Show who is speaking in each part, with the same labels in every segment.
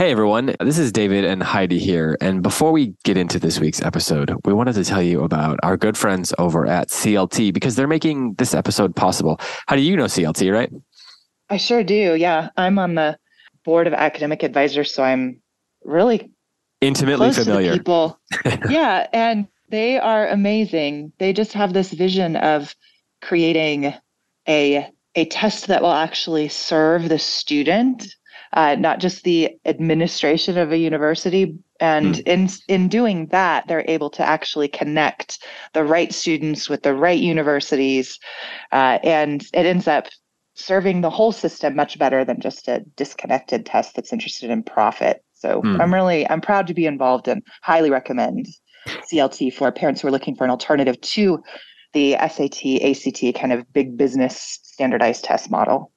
Speaker 1: Hey everyone, this is David and Heidi here. And before we get into this week's episode, we wanted to tell you about our good friends over at CLT because they're making this episode possible. How do you know CLT, right?
Speaker 2: I sure do. Yeah. I'm on the board of academic advisors, so I'm really
Speaker 1: intimately familiar.
Speaker 2: people. yeah. And they are amazing. They just have this vision of creating a a test that will actually serve the student uh, not just the administration of a university. And mm. in in doing that, they're able to actually connect the right students with the right universities, uh, and it ends up serving the whole system much better than just a disconnected test that's interested in profit. So mm. I'm really I'm proud to be involved and highly recommend CLT for parents who are looking for an alternative to the SAT, ACT kind of big business standardized test model.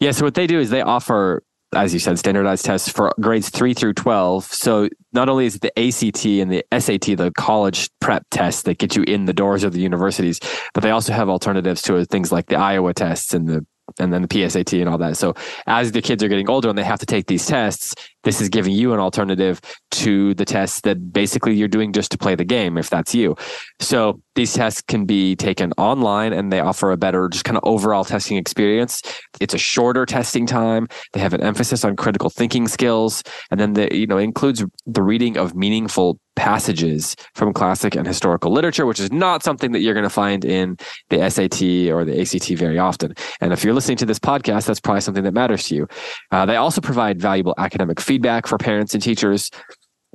Speaker 1: Yeah, so what they do is they offer as you said, standardized tests for grades three through 12. So not only is it the ACT and the SAT, the college prep tests that get you in the doors of the universities, but they also have alternatives to things like the Iowa tests and the and then the PSAT and all that. So as the kids are getting older and they have to take these tests, this is giving you an alternative to the tests that basically you're doing just to play the game, if that's you. So these tests can be taken online and they offer a better, just kind of overall testing experience. It's a shorter testing time. They have an emphasis on critical thinking skills. And then the, you know, includes the reading of meaningful passages from classic and historical literature, which is not something that you're going to find in the SAT or the ACT very often. And if you're listening to this podcast, that's probably something that matters to you. Uh, they also provide valuable academic feedback for parents and teachers.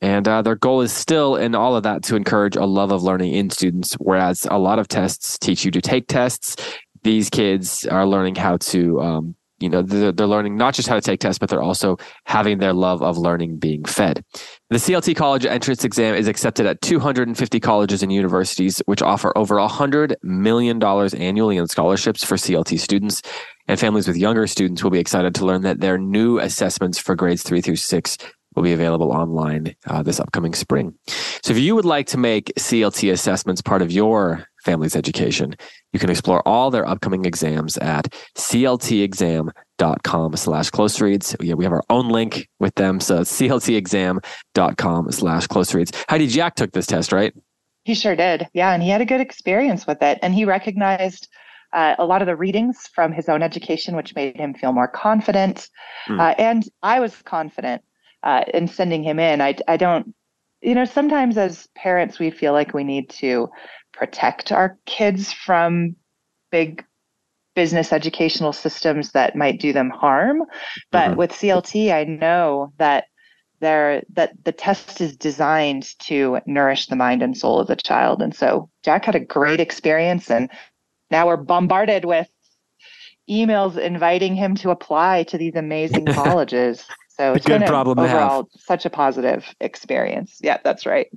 Speaker 1: And uh, their goal is still in all of that to encourage a love of learning in students, whereas a lot of tests teach you to take tests. These kids are learning how to, um, you know, they're, they're learning not just how to take tests, but they're also having their love of learning being fed. The CLT college entrance exam is accepted at 250 colleges and universities, which offer over $100 million annually in scholarships for CLT students. And families with younger students will be excited to learn that their new assessments for grades three through six will be available online uh, this upcoming spring. So if you would like to make CLT assessments part of your family's education, you can explore all their upcoming exams at cltexam.com slash close reads. Yeah, we have our own link with them. So cltexam.com slash close reads. Heidi Jack took this test, right?
Speaker 2: He sure did. Yeah. And he had a good experience with it. And he recognized uh, a lot of the readings from his own education, which made him feel more confident. Mm. Uh, and I was confident uh, in sending him in. I, I don't, you know, sometimes as parents, we feel like we need to protect our kids from big business educational systems that might do them harm. But mm-hmm. with CLT, I know that there that the test is designed to nourish the mind and soul of the child. And so Jack had a great experience and now we're bombarded with emails inviting him to apply to these amazing colleges. So it's
Speaker 1: good
Speaker 2: been
Speaker 1: problem
Speaker 2: overall such a positive experience. Yeah, that's right.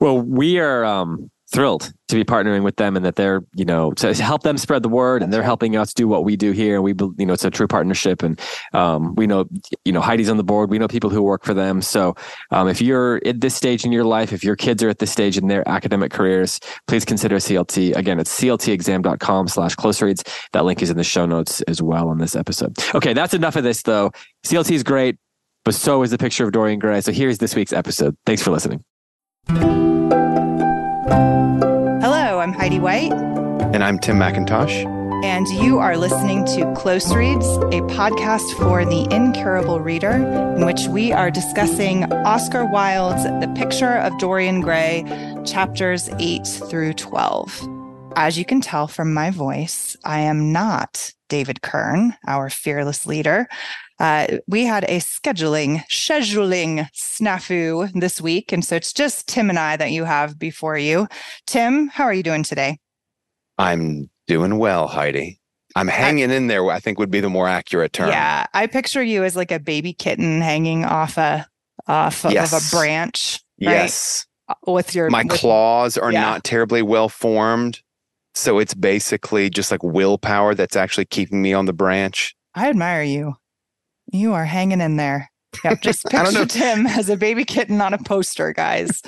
Speaker 1: Well, we are um, thrilled to be partnering with them and that they're you know to help them spread the word and they're helping us do what we do here. And we you know it's a true partnership and um, we know you know heidi's on the board. We know people who work for them. So um, if you're at this stage in your life if your kids are at this stage in their academic careers please consider clt again it's cltexam.com slash close reads. That link is in the show notes as well on this episode. Okay that's enough of this though. Clt is great but so is the picture of dorian gray. So here's this week's episode. Thanks for listening
Speaker 3: White.
Speaker 4: And I'm Tim McIntosh.
Speaker 3: And you are listening to Close Reads, a podcast for the incurable reader, in which we are discussing Oscar Wilde's The Picture of Dorian Gray, chapters 8 through 12. As you can tell from my voice, I am not David Kern, our fearless leader. Uh, we had a scheduling scheduling snafu this week, and so it's just Tim and I that you have before you. Tim, how are you doing today?
Speaker 4: I'm doing well, Heidi. I'm hanging in there. I think would be the more accurate term.
Speaker 3: Yeah, I picture you as like a baby kitten hanging off a off yes. of a branch.
Speaker 4: Right? Yes,
Speaker 3: uh, with your
Speaker 4: my
Speaker 3: with,
Speaker 4: claws are yeah. not terribly well formed, so it's basically just like willpower that's actually keeping me on the branch.
Speaker 3: I admire you. You are hanging in there. Yeah, just picture Tim as a baby kitten on a poster, guys,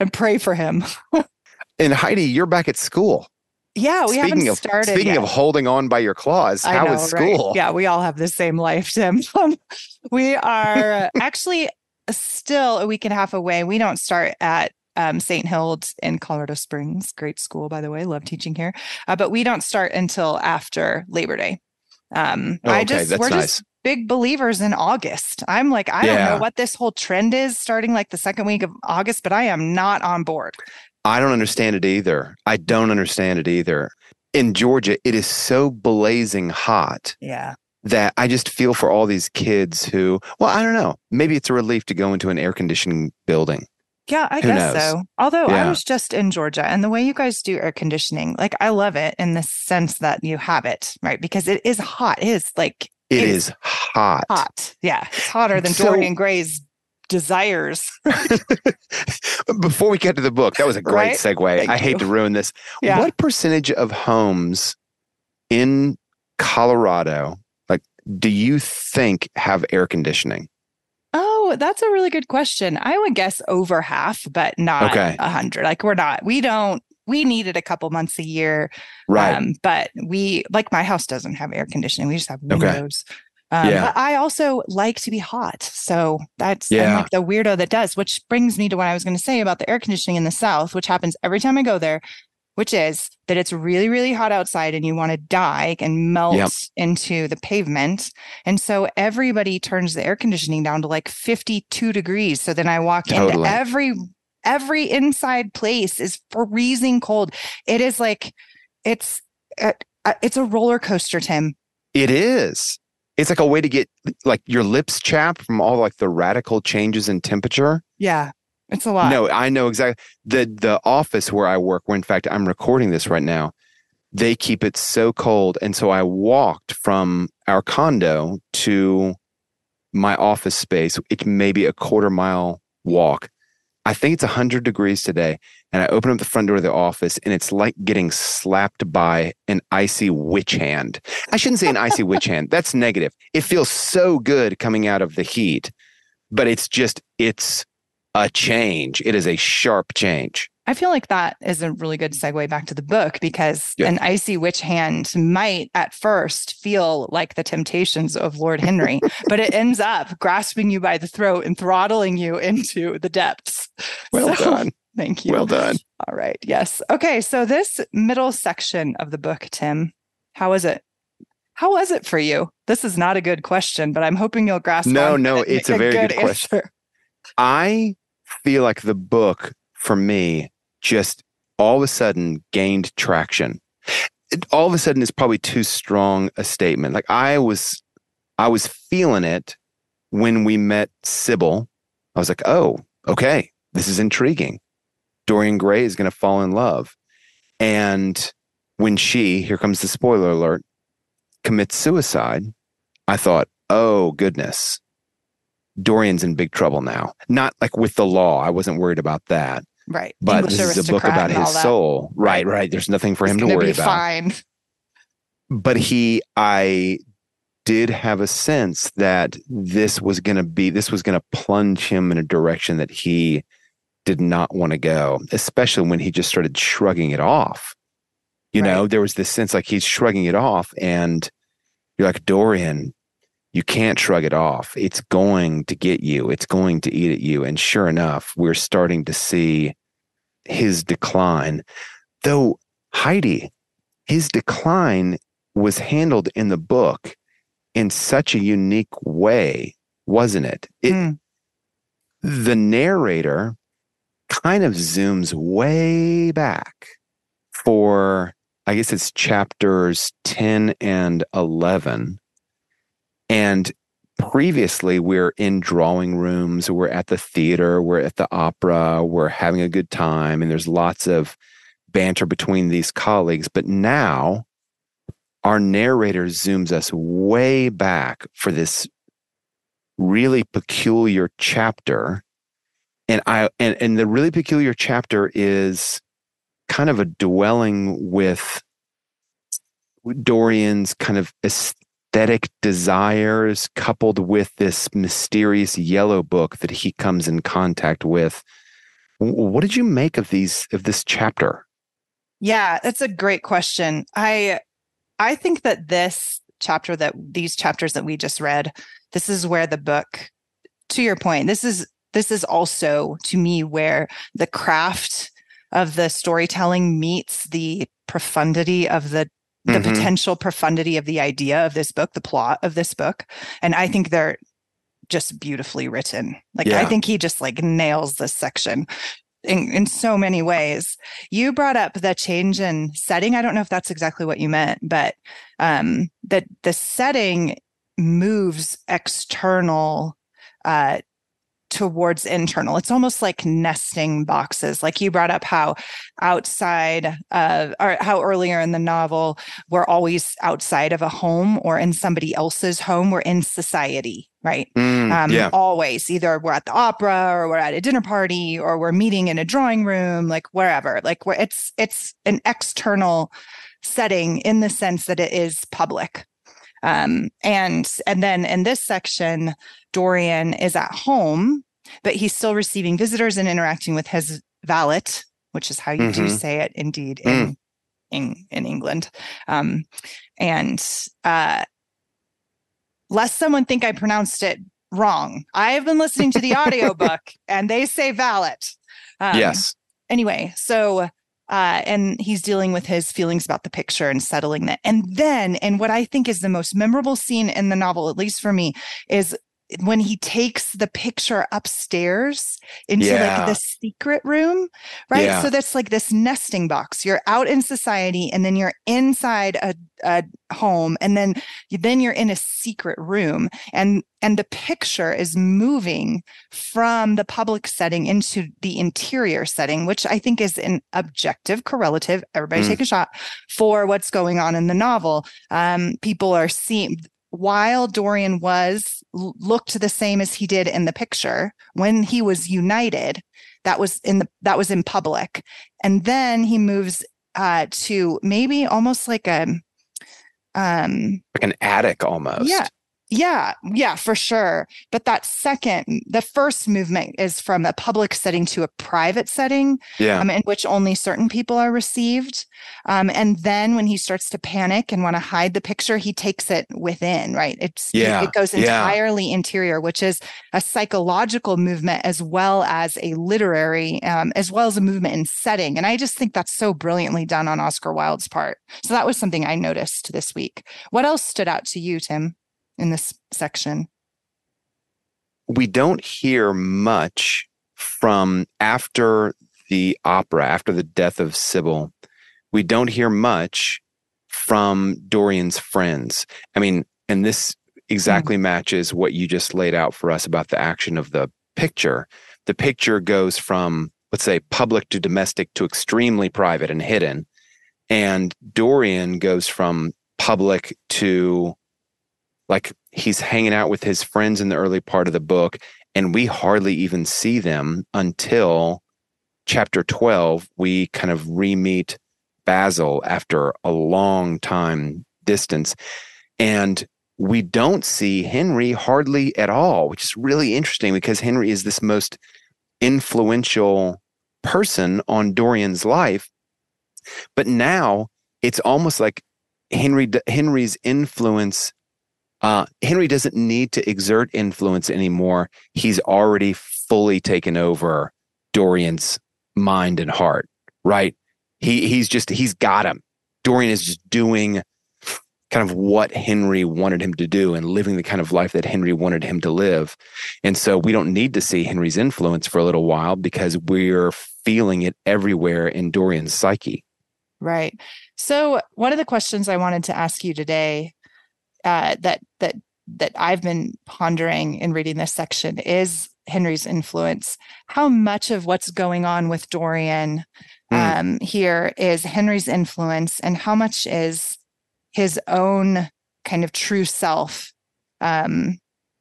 Speaker 3: and pray for him.
Speaker 4: and Heidi, you're back at school.
Speaker 3: Yeah, we speaking haven't
Speaker 4: of,
Speaker 3: started.
Speaker 4: Speaking
Speaker 3: yet.
Speaker 4: of holding on by your claws, how
Speaker 3: know,
Speaker 4: is school?
Speaker 3: Right? Yeah, we all have the same life, Tim. we are actually still a week and a half away. We don't start at um, St. Hilde's in Colorado Springs. Great school, by the way. Love teaching here. Uh, but we don't start until after Labor Day. Um,
Speaker 4: Oh,
Speaker 3: I
Speaker 4: okay,
Speaker 3: just
Speaker 4: that's
Speaker 3: we're
Speaker 4: nice.
Speaker 3: just big believers in August. I'm like, I don't know what this whole trend is starting like the second week of August, but I am not on board.
Speaker 4: I don't understand it either. I don't understand it either. In Georgia, it is so blazing hot
Speaker 3: Yeah.
Speaker 4: that I just feel for all these kids who, well, I don't know. Maybe it's a relief to go into an air conditioning building.
Speaker 3: Yeah, I
Speaker 4: Who
Speaker 3: guess
Speaker 4: knows?
Speaker 3: so. Although I was just in Georgia and the way you guys do air conditioning, like I love it in the sense that you have it, right? Because it is hot. It is like
Speaker 4: It is hot.
Speaker 3: hot. Yeah. It's hotter than
Speaker 4: So-
Speaker 3: Dorian Gray's desires.
Speaker 4: Before we get to the book, that was a great
Speaker 3: Right?
Speaker 4: segue.
Speaker 3: Thank
Speaker 4: I hate to ruin this.
Speaker 3: Yeah.
Speaker 4: What percentage of homes in Colorado, like, do you think have air conditioning?
Speaker 3: Oh, that's a really good question. I would guess over half, but not
Speaker 4: Okay.
Speaker 3: a hundred. Like we're not, we don't, we need it a couple months a year.
Speaker 4: Right.
Speaker 3: Um, but we like my house doesn't have air conditioning. We just have
Speaker 4: Okay.
Speaker 3: windows. Um,
Speaker 4: Yeah.
Speaker 3: But I also like to be hot. So that's
Speaker 4: Yeah.
Speaker 3: like the weirdo that does, which brings me to what I was going to say about the air conditioning in the South, which happens every time I go there, which is that it's really, really hot outside and you want to die and melt
Speaker 4: Yep.
Speaker 3: into the pavement. And so everybody turns the air conditioning down to like 52 degrees. So then I walk into every every inside place is freezing cold. It is like it's uh, uh, it's a roller coaster, Tim.
Speaker 4: It is. It's like a way to get like your lips chapped from all like the radical changes in temperature.
Speaker 3: Yeah. It's a lot.
Speaker 4: No, I know exactly. The the office where I work, where in fact I'm recording this right now, they keep it so cold. And so I walked from our condo to my office space. It may be a quarter mile walk. I think it's 100 degrees today. And I open up the front door of the office, and it's like getting slapped by an icy witch hand. I shouldn't say an icy witch hand. That's negative. It feels so good coming out of the heat, but it's just, it's a change. It is a sharp change.
Speaker 3: I feel like that is a really good segue back to the book because
Speaker 4: Yeah.
Speaker 3: an icy witch hand might at first feel like the temptations of Lord Henry, but it ends up grasping you by the throat and throttling you into the depths.
Speaker 4: Well
Speaker 3: So,
Speaker 4: done.
Speaker 3: Thank you.
Speaker 4: Well done.
Speaker 3: All right. Yes. Okay. So this middle section of the book, Tim, how is it? How was it for you? This is not a good question, but I'm hoping you'll grasp.
Speaker 4: No, no, it's a
Speaker 3: make
Speaker 4: very good question. I feel like the book for me just all of a sudden gained traction. It, all of a sudden is probably too strong a statement. Like I was, I was feeling it when we met Sybil. I was like, oh, okay, this is intriguing. Dorian Gray is going to fall in love. And when she, here comes the spoiler alert, commits suicide, I thought, oh, goodness. Dorian's in big trouble now. Not like with the law. I wasn't worried about that.
Speaker 3: Right.
Speaker 4: But
Speaker 3: English
Speaker 4: this is a book about his soul. Right,
Speaker 3: Right.
Speaker 4: right. There's nothing for
Speaker 3: It's
Speaker 4: him to worry
Speaker 3: be
Speaker 4: about.
Speaker 3: Fine.
Speaker 4: But he, I did have a sense that this was going to be, this was going to plunge him in a direction that he did not want to go, especially when he just started shrugging it off. You know, there was this sense like he's shrugging it off, and you're like, Dorian, you can't shrug it off. It's going to get you, it's going to eat at you. And sure enough, we're starting to see his decline. Though, Heidi, his decline was handled in the book in such a unique way, wasn't it? It
Speaker 3: Hmm.
Speaker 4: the narrator kind of zooms way back for I guess it's chapters 10 and 11. And previously we're in drawing rooms, we're at the theater, we're at the opera, we're having a good time and there's lots of banter between these colleagues, but now our narrator zooms us way back for this really peculiar chapter. And i and, and the really peculiar chapter is kind of a dwelling with dorian's kind of aesthetic desires coupled with this mysterious yellow book that he comes in contact with what did you make of these of this chapter
Speaker 3: Yeah, that's a great question. I I think that this chapter that these chapters that we just read, this is where the book to your point, this is this is also to me where the craft of the storytelling meets the profundity of the the mm-hmm. potential profundity of the idea of this book, the plot of this book. And I think they're just beautifully written. Like yeah. I think he just like nails this section in, in so many ways. You brought up the change in setting. I don't know if that's exactly what you meant, but um that the setting moves external uh towards internal. It's almost like nesting boxes. Like you brought up how outside of, or how earlier in the novel, we're always outside of a home or in somebody else's home. We're in society, right?
Speaker 4: Mm, um, yeah.
Speaker 3: Always. Either we're at the opera or we're at a dinner party or we're meeting in a drawing room, like wherever. Like where it's it's an external setting in the sense that it is public. Um, and and then in this section, Dorian is at home, but he's still receiving visitors and interacting with his valet, which is how you mm-hmm. do say it indeed in mm. in, in England. Um, and uh, lest someone think I pronounced it wrong, I have been listening to the audiobook and they say valet.
Speaker 4: Um, yes.
Speaker 3: Anyway, so uh, and he's dealing with his feelings about the picture and settling that. And then, and what I think is the most memorable scene in the novel, at least for me, is when he takes the picture upstairs into yeah. like the secret room, right? Yeah. So that's like this nesting box. You're out in society and then you're inside a, a home and then then you're in a secret room and and the picture is moving from the public setting into the interior setting which i think is an objective correlative everybody mm. take a shot for what's going on in the novel um, people are seeing while Dorian was looked the same as he did in the picture when he was united, that was in the that was in public, and then he moves uh, to maybe almost like a um
Speaker 4: like an attic almost.
Speaker 3: Yeah, yeah, yeah, for sure. But that second, the first movement is from a public setting to a private setting,
Speaker 4: yeah.
Speaker 3: um, in which only certain people are received. Um, and then when he starts to panic and want to hide the picture, he takes it within, right? It's
Speaker 4: yeah.
Speaker 3: it, goes entirely yeah. interior, which is a psychological movement as well as a literary, um, as well as a movement in setting. And I just think that's so brilliantly done on Oscar Wilde's part. So that was something I noticed this week. What else stood out to you, Tim? In this section?
Speaker 4: We don't hear much from after the opera, after the death of Sybil. We don't hear much from Dorian's friends. I mean, and this exactly mm. matches what you just laid out for us about the action of the picture. The picture goes from, let's say, public to domestic to extremely private and hidden. And Dorian goes from public to like he's hanging out with his friends in the early part of the book and we hardly even see them until chapter 12 we kind of re-meet basil after a long time distance. And we don't see henry hardly at all which is really interesting because henry is this most influential person on dorian's life. But now it's almost like henry henry's influence uh, Henry doesn't need to exert influence anymore. He's already fully taken over Dorian's mind and heart, right? He he's just he's got him. Dorian is just doing kind of what Henry wanted him to do and living the kind of life that Henry wanted him to live. And so we don't need to see Henry's influence for a little while because we're feeling it everywhere in Dorian's psyche.
Speaker 3: Right. So, one of the questions I wanted to ask you today uh, that that that I've been pondering in reading this section is Henry's influence. How much of what's going on with Dorian mm. um, here is Henry's influence, and how much is his own kind of true self um,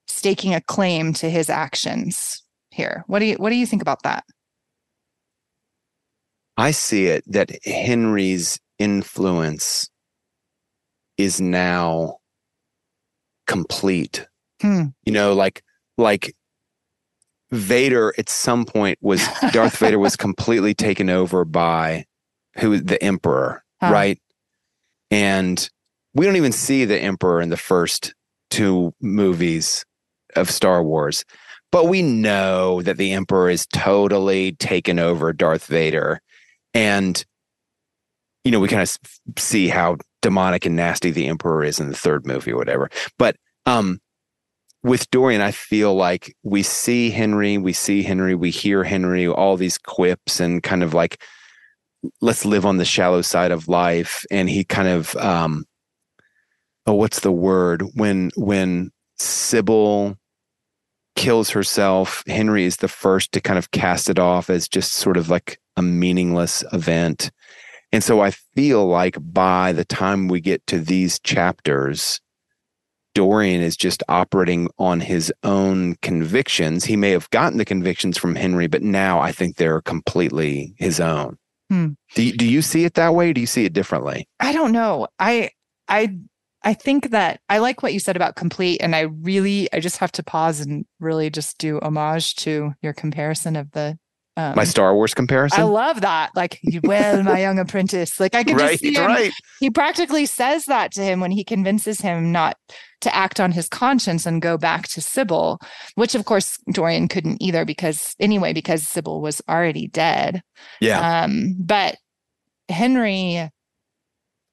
Speaker 3: staking a claim to his actions here? What do you what do you think about that?
Speaker 4: I see it that Henry's influence is now complete.
Speaker 3: Hmm.
Speaker 4: You know, like like Vader at some point was Darth Vader was completely taken over by who the Emperor, huh. right? And we don't even see the Emperor in the first two movies of Star Wars. but we know that the Emperor is totally taken over Darth Vader. And, you know, we kind of see how demonic and nasty the Emperor is in the third movie or whatever. But um, with Dorian, I feel like we see Henry, we see Henry, we hear Henry, all these quips and kind of like, let's live on the shallow side of life. And he kind of, um, oh, what's the word? When, when Sybil kills herself, Henry is the first to kind of cast it off as just sort of like a meaningless event. And so I feel like by the time we get to these chapters, Dorian is just operating on his own convictions. He may have gotten the convictions from Henry, but now I think they're completely his own. Hmm. Do, you, do you see it that way? do you see it differently?
Speaker 3: I don't know. I I I think that I like what you said about complete, and I really I just have to pause and really just do homage to your comparison of the
Speaker 4: um, my Star Wars comparison.
Speaker 3: I love that. Like, well, my young apprentice. Like, I can right, just see him. Right. He practically says that to him when he convinces him not to act on his conscience and go back to Sybil, which of course Dorian couldn't either because anyway, because Sybil was already dead.
Speaker 4: Yeah.
Speaker 3: Um, but Henry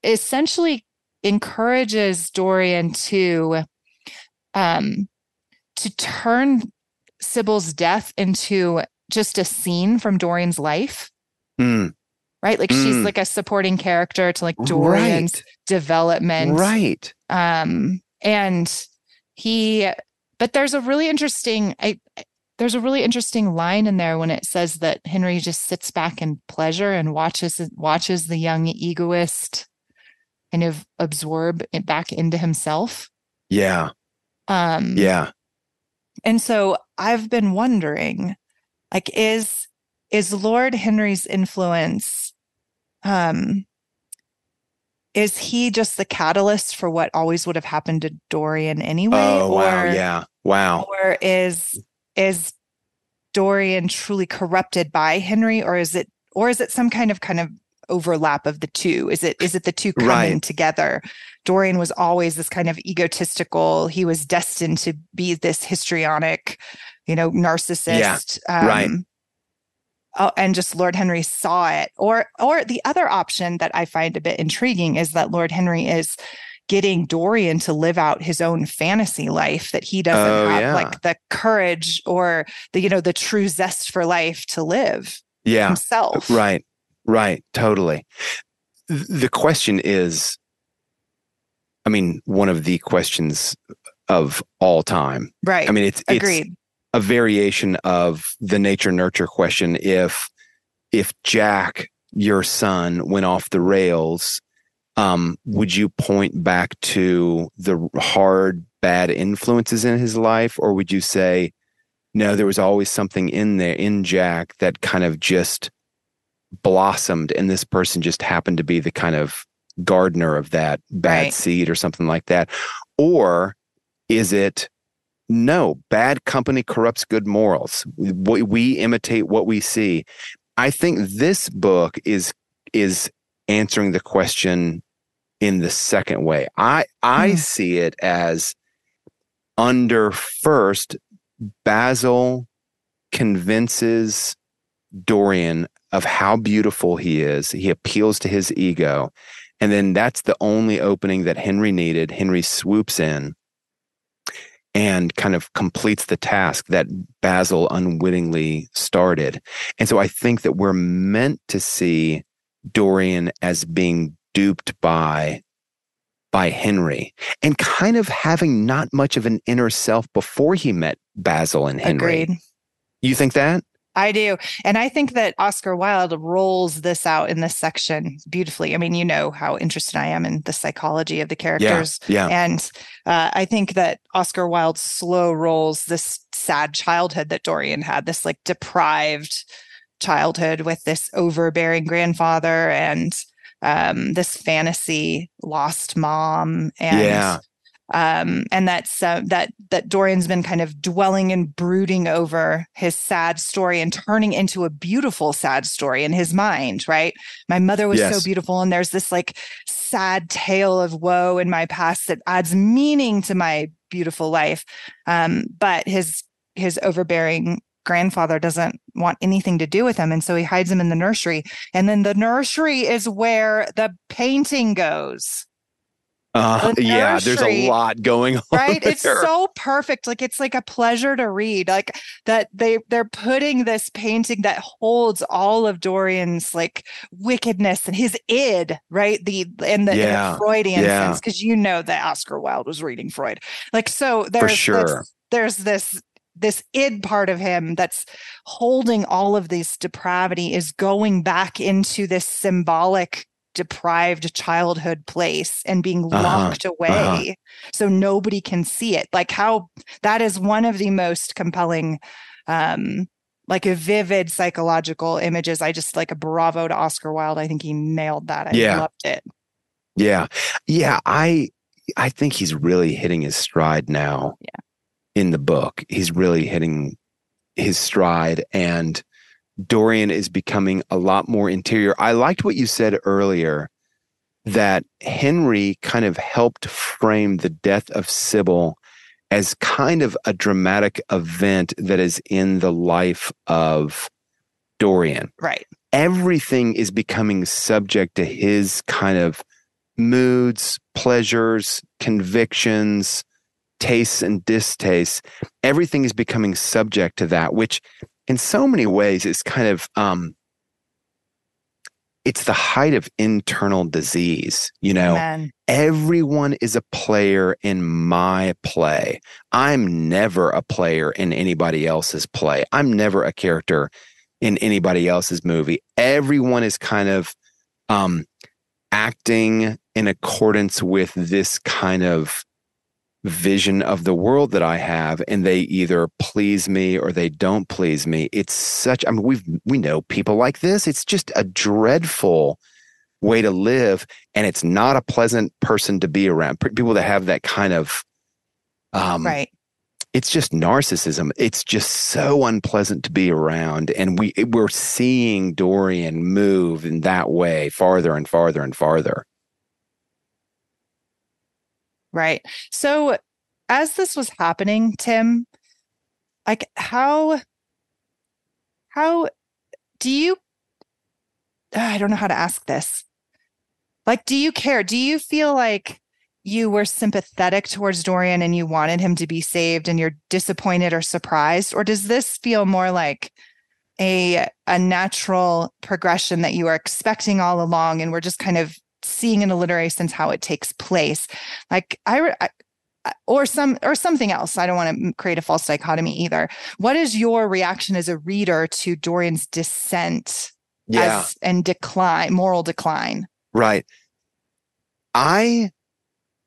Speaker 3: essentially encourages Dorian to um to turn Sybil's death into just a scene from Dorian's life.
Speaker 4: Mm.
Speaker 3: Right? Like mm. she's like a supporting character to like Dorian's right. development.
Speaker 4: Right.
Speaker 3: Um and he but there's a really interesting I there's a really interesting line in there when it says that Henry just sits back in pleasure and watches watches the young egoist kind of absorb it back into himself.
Speaker 4: Yeah.
Speaker 3: Um
Speaker 4: yeah.
Speaker 3: And so I've been wondering like is is Lord Henry's influence um is he just the catalyst for what always would have happened to Dorian anyway?
Speaker 4: Oh or, wow, yeah. Wow.
Speaker 3: Or is is Dorian truly corrupted by Henry or is it or is it some kind of kind of overlap of the two? Is it is it the two coming right. together? Dorian was always this kind of egotistical, he was destined to be this histrionic you know, narcissist.
Speaker 4: Yeah, um, right.
Speaker 3: Oh, and just Lord Henry saw it. Or, or the other option that I find a bit intriguing is that Lord Henry is getting Dorian to live out his own fantasy life that he doesn't oh, have yeah. like the courage or the you know the true zest for life to live
Speaker 4: yeah
Speaker 3: himself
Speaker 4: right right totally the question is i mean one of the questions of all time
Speaker 3: right
Speaker 4: i mean it's
Speaker 3: agreed
Speaker 4: it's, a variation of the nature nurture question. If if jack your son went off the rails um, would you point back to the hard bad influences in his life? Or would you say no there was always something in there in jack that kind of just blossomed and this person just happened to be the kind of gardener of that bad right. seed or something like that? Or is it no, bad company corrupts good morals. We, we imitate what we see. I think this book is is answering the question in the second way. I I mm. see it as under first Basil convinces Dorian of how beautiful he is. He appeals to his ego. And then that's the only opening that Henry needed. Henry swoops in and kind of completes the task that Basil unwittingly started. And so I think that we're meant to see Dorian as being duped by by Henry and kind of having not much of an inner self before he met Basil and Henry.
Speaker 3: Agreed.
Speaker 4: You think that?
Speaker 3: I do. And I think that Oscar Wilde rolls this out in this section beautifully. I mean, you know how interested I am in the psychology of the characters.
Speaker 4: Yeah.
Speaker 3: yeah. And uh, I think that Oscar Wilde slow rolls this sad childhood that Dorian had, this like deprived childhood with this overbearing grandfather and um, this fantasy lost mom and
Speaker 4: yeah
Speaker 3: um, and that's uh, that that Dorian's been kind of dwelling and brooding over his sad story and turning into a beautiful sad story in his mind. Right, my mother was yes. so beautiful, and there's this like sad tale of woe in my past that adds meaning to my beautiful life. Um, but his his overbearing grandfather doesn't want anything to do with him. And so he hides him in the nursery. And then the nursery is where the painting goes.
Speaker 4: Uh,
Speaker 3: The
Speaker 4: yeah, there's a lot going on.
Speaker 3: Right? It's
Speaker 4: there.
Speaker 3: so perfect. Like it's like a pleasure to read. Like that they they're putting this painting that holds all of Dorian's like wickedness and his id, right? The and the, in
Speaker 4: Yeah,
Speaker 3: the Freudian
Speaker 4: yeah.
Speaker 3: sense, because you know that Oscar Wilde was reading Freud. Like so there's this-
Speaker 4: sure.
Speaker 3: there's this this id part of him that's holding all of this depravity is going back into this symbolic deprived childhood place and being
Speaker 4: Uh-huh,
Speaker 3: locked away
Speaker 4: uh-huh.
Speaker 3: so nobody can see it like how that is one of the most compelling um like a vivid psychological images i just like a bravo to oscar wilde i think he nailed that i
Speaker 4: Yeah.
Speaker 3: loved it
Speaker 4: Yeah. Yeah. I I think he's really hitting his stride now.
Speaker 3: Yeah.
Speaker 4: In the book. He's really hitting his stride and Dorian is becoming a lot more interior. I liked what you said earlier that Henry kind of helped frame the death of Sybil as kind of a dramatic event that is in the life of Dorian
Speaker 3: right
Speaker 4: everything is becoming subject to his kind of moods, pleasures, convictions, tastes, and distastes. Everything is becoming subject to that, which in so many ways is kind of um it's the height of internal disease you know
Speaker 3: man
Speaker 4: everyone is a player in my play. I'm never a player in anybody else's play. I'm never a character in anybody else's movie. Everyone is kind of um, acting in accordance with this kind of vision of the world that I have, and they either please me or they don't please me. It's such. I mean, we've we know people like this. It's just a dreadful way to live and it's not a pleasant person to be around people that have that kind of um
Speaker 3: right
Speaker 4: it's just narcissism it's just so unpleasant to be around and we we're seeing dorian move in that way farther and farther and farther
Speaker 3: Right. So as this was happening, Tim, like how how do you I don't know how to ask this. Like do you care? Do you feel like you were sympathetic towards Dorian and you wanted him to be saved and you're disappointed or surprised or does this feel more like a a natural progression that you are expecting all along and we're just kind of seeing in a literary sense how it takes place. Like I, I or some or something else. I don't want to create a false dichotomy either. What is your reaction as a reader to dorian's descent as, and decline moral decline?
Speaker 4: Right. I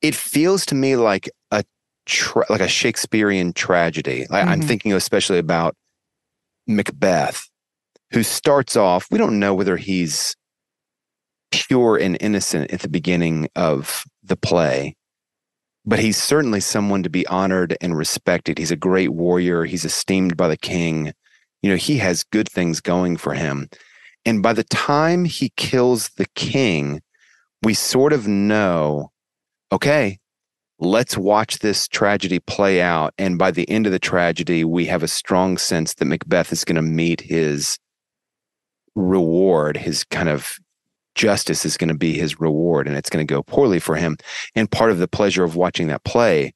Speaker 4: it feels to me like a tra- like a shakespearean tragedy. Like i'm
Speaker 3: mm-hmm.
Speaker 4: thinking especially about macbeth who starts off we don't know whether he's pure and innocent at the beginning of the play. But he's certainly someone to be honored and respected. He's a great warrior. He's esteemed by the king. You know he has good things going for him. And by the time he kills the king we sort of know okay let's watch this tragedy play out. And by the end of the tragedy we have a strong sense that macbeth is going to meet his reward his kind of justice is going to be his reward and it's going to go poorly for him. And part of the pleasure of watching that play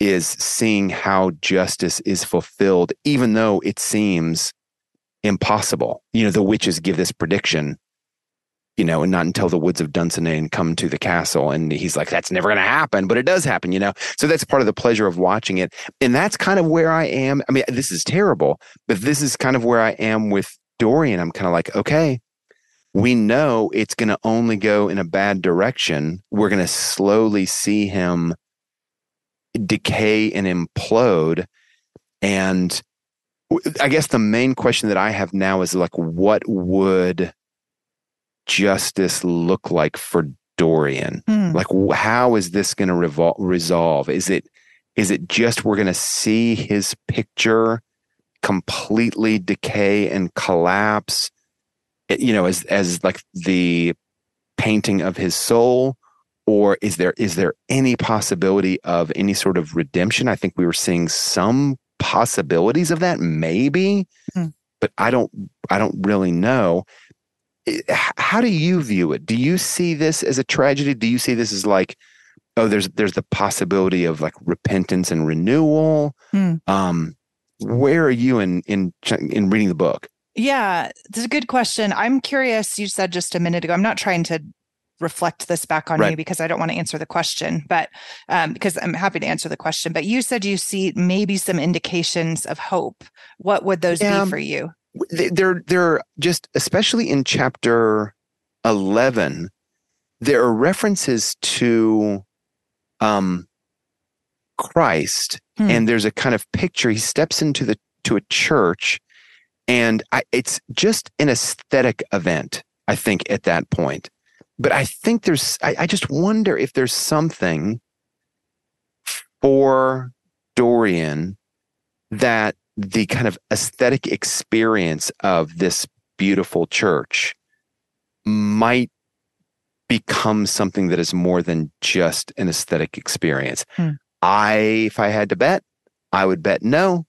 Speaker 4: is seeing how justice is fulfilled even though it seems impossible. You know the witches give this prediction you know and not until the woods of dunsinane come to the castle and he's like that's never going to happen but it does happen you know? So that's part of the pleasure of watching it. And that's kind of where i am. I mean this is terrible but this is kind of where i am with dorian. I'm kind of like okay we know it's going to only go in a bad direction. We're going to slowly see him decay and implode. And I guess the main question that I have now is like, what would justice look like for Dorian?
Speaker 3: Hmm.
Speaker 4: Like, how is this going to revol- resolve? Is it is it just we're going to see his picture completely decay and collapse? You know as as like the painting of his soul or is there is there any possibility of any sort of redemption i think we were seeing some possibilities of that? Maybe,
Speaker 3: Hmm.
Speaker 4: but I don't. I don't really know. How do you view it? Do you see this as a tragedy? Do you see this as like, oh, there's there's the possibility of like repentance and renewal?
Speaker 3: Hmm.
Speaker 4: Um, where are you in in in reading the book?
Speaker 3: Yeah, it's a good question. I'm curious. You said just a minute ago, I'm not trying to reflect this back on you because I don't want to answer the question, but um, because I'm happy to answer the question. But you said you see maybe some indications of hope. What would those
Speaker 4: Yeah.
Speaker 3: be for you?
Speaker 4: They- they're they're just especially in chapter 11 there are references to um Christ
Speaker 3: Hmm.
Speaker 4: and there's a kind of picture he steps into the to a church and I, it's just an aesthetic event I think at that point but I think there's I, I just wonder if there's something for Dorian that the kind of aesthetic experience of this beautiful church might become something that is more than just an aesthetic experience.
Speaker 3: Hmm.
Speaker 4: I, if I had to bet, I would bet no,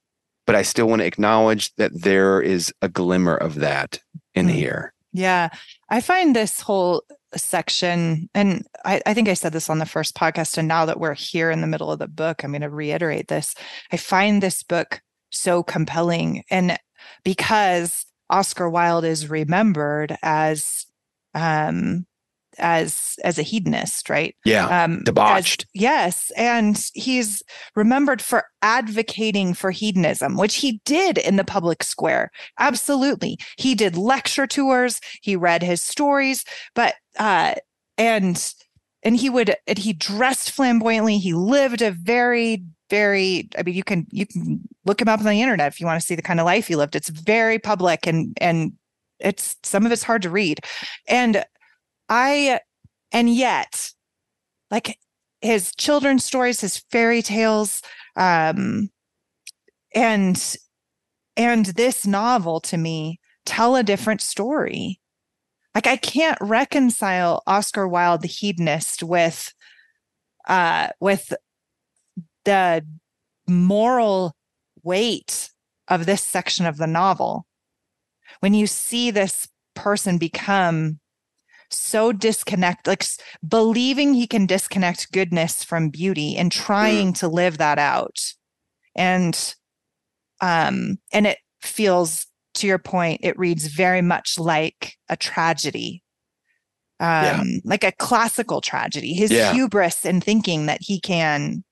Speaker 4: but I still want to acknowledge that there is a glimmer of that in
Speaker 3: Hmm.
Speaker 4: here.
Speaker 3: Yeah, I find this whole section, and I, I think I said this on the first podcast, and now that we're here in the middle of the book, I'm going to reiterate this. I find this book so compelling, and because Oscar Wilde is remembered as um as as a hedonist right?
Speaker 4: Yeah.
Speaker 3: um as-
Speaker 4: Debauched.
Speaker 3: yes and he's remembered for advocating for hedonism which he did in the public square. Absolutely. He did lecture tours he read his stories but uh and and he would and he dressed flamboyantly. He lived a very very i mean you can you can look him up on the internet if you want to see the kind of life he lived. It's very public and and it's some of it's hard to read. And i and yet like his children's stories his fairy tales um and and this novel to me tell a different story. Like i can't reconcile oscar wilde the hedonist with uh with the moral weight of this section of the novel. When you see this person become so disconnect like believing he can disconnect goodness from beauty and trying to live that out. And um and it feels to your point it reads very much like a tragedy. Um
Speaker 4: Yeah.
Speaker 3: like a classical tragedy. His
Speaker 4: Yeah.
Speaker 3: hubris in thinking that he can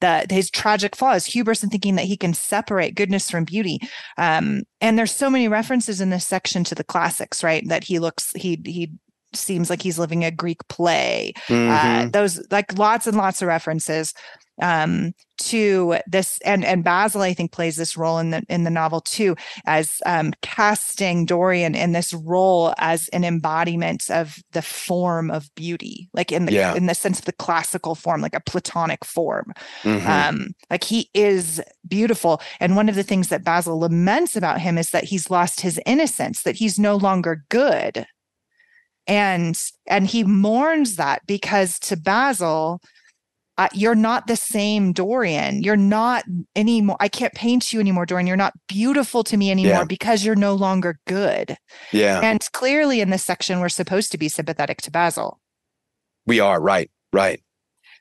Speaker 3: that his tragic flaw is hubris in thinking that he can separate goodness from beauty. Um and there's so many references in this section to the classics right? That he looks he he seems like he's living a greek play uh,
Speaker 4: Mhm.
Speaker 3: those like lots and lots of references um, to this and and Basil I think plays this role in the in the novel too as um, casting Dorian in this role as an embodiment of the form of beauty like in the
Speaker 4: Yeah.
Speaker 3: in the sense of the classical form like a platonic form
Speaker 4: Mhm.
Speaker 3: um like he is beautiful and one of the things that basil laments about him is that he's lost his innocence that he's no longer good and and he mourns that because to basil uh, you're not the same dorian you're not anymore i can't paint you anymore dorian you're not beautiful to me anymore
Speaker 4: Yeah.
Speaker 3: because you're no longer good
Speaker 4: yeah.
Speaker 3: and clearly in this section we're supposed to be sympathetic to basil
Speaker 4: we are. Right. Right.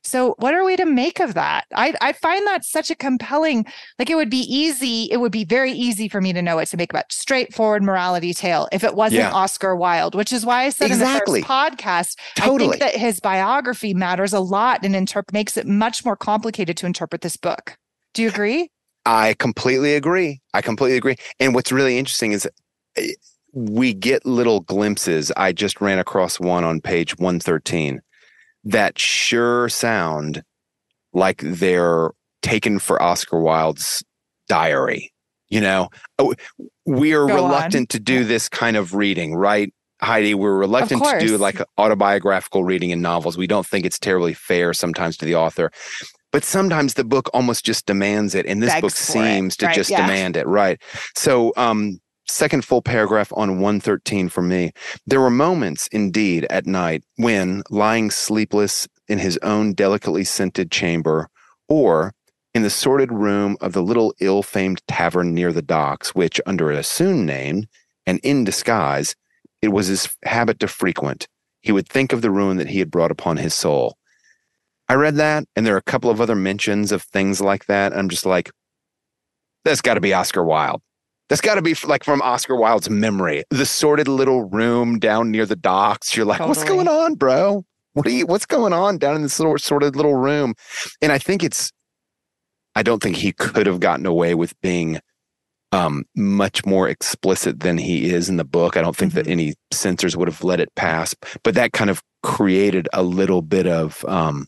Speaker 3: So what are we to make of that? I I find that such a compelling, like it would be easy, it would be very easy for me to know it to make about straightforward morality tale if it wasn't
Speaker 4: Yeah.
Speaker 3: Oscar Wilde, which is why I said
Speaker 4: Exactly.
Speaker 3: in the first podcast, I
Speaker 4: Totally.
Speaker 3: think that his biography matters a lot and interp- makes it much more complicated to interpret this book. Do you agree?
Speaker 4: I completely agree. I completely agree. And what's really interesting is uh, we get little glimpses. I just ran across one on page 113 that sure sound like they're taken for Oscar Wilde's diary. You know, Oh, we are
Speaker 3: Go on.
Speaker 4: reluctant to do this kind of reading, right? Heidi, we're reluctant to do like autobiographical reading in novels. We don't think it's terribly fair sometimes to the author. But sometimes the book almost just demands it. And this
Speaker 3: Begs
Speaker 4: book
Speaker 3: for it,
Speaker 4: seems to
Speaker 3: right,
Speaker 4: just
Speaker 3: yeah.
Speaker 4: demand it. Right. So, um, second full paragraph on 113 for me. There were moments indeed at night when, lying sleepless in his own delicately scented chamber, or in the sordid room of the little ill famed tavern near the docks, which, under an assumed name and in disguise, it was his habit to frequent. He would think of the ruin that he had brought upon his soul. I read that, and there are a couple of other mentions of things like that. I'm just like, that's got to be Oscar Wilde. That's got to be like from Oscar Wilde's memory. The sordid little room down near the docks. You're like, totally. what's going on, bro? What are you? What's going on down in this little sordid little room? And I think it's. I don't think he could have gotten away with being um, much more explicit than he is in the book. I don't think mm-hmm. that any censors would have let it pass, but that kind of created a little bit of um,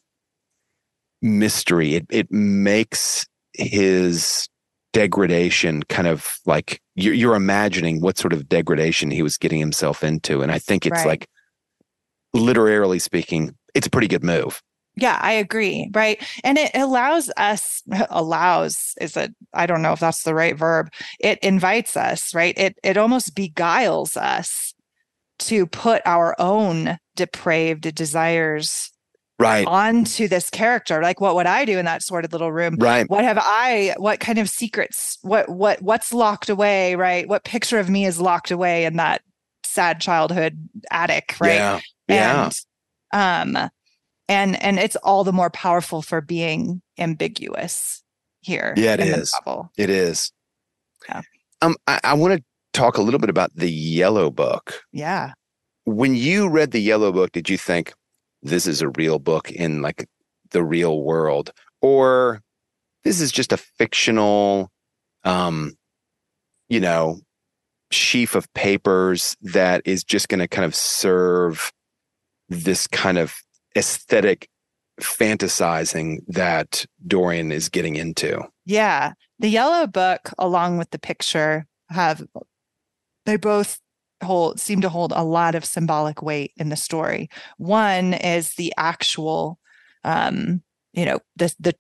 Speaker 4: mystery. It it makes his degradation kind of like you're, you're imagining what sort of degradation he was getting himself into, and I think it's right. like literally speaking, it's a pretty good move.
Speaker 3: Yeah, I agree. Right. And it allows us, allows is it i don't know if that's the right verb. It invites us, right? It, it almost beguiles us to put our own depraved desires
Speaker 4: right.
Speaker 3: onto this character like what would i do in that sordid little room?
Speaker 4: Right.
Speaker 3: What have i what kind of secrets what what what's locked away right? What picture of me is locked away in that sad childhood attic right?
Speaker 4: Yeah. Yeah.
Speaker 3: and, um and and it's all the more powerful for being ambiguous here
Speaker 4: yeah it is. it is. Yeah. Um i, I want to talk a little bit about the yellow book.
Speaker 3: Yeah.
Speaker 4: When you read the yellow book did you think this is a real book in like the real world or this is just a fictional um you know sheaf of papers that is just going to kind of serve this kind of aesthetic fantasizing that Dorian is getting into.
Speaker 3: Yeah. The yellow book along with the picture have they both hold seem to hold a lot of symbolic weight in the story. One is the actual, um, you know, the the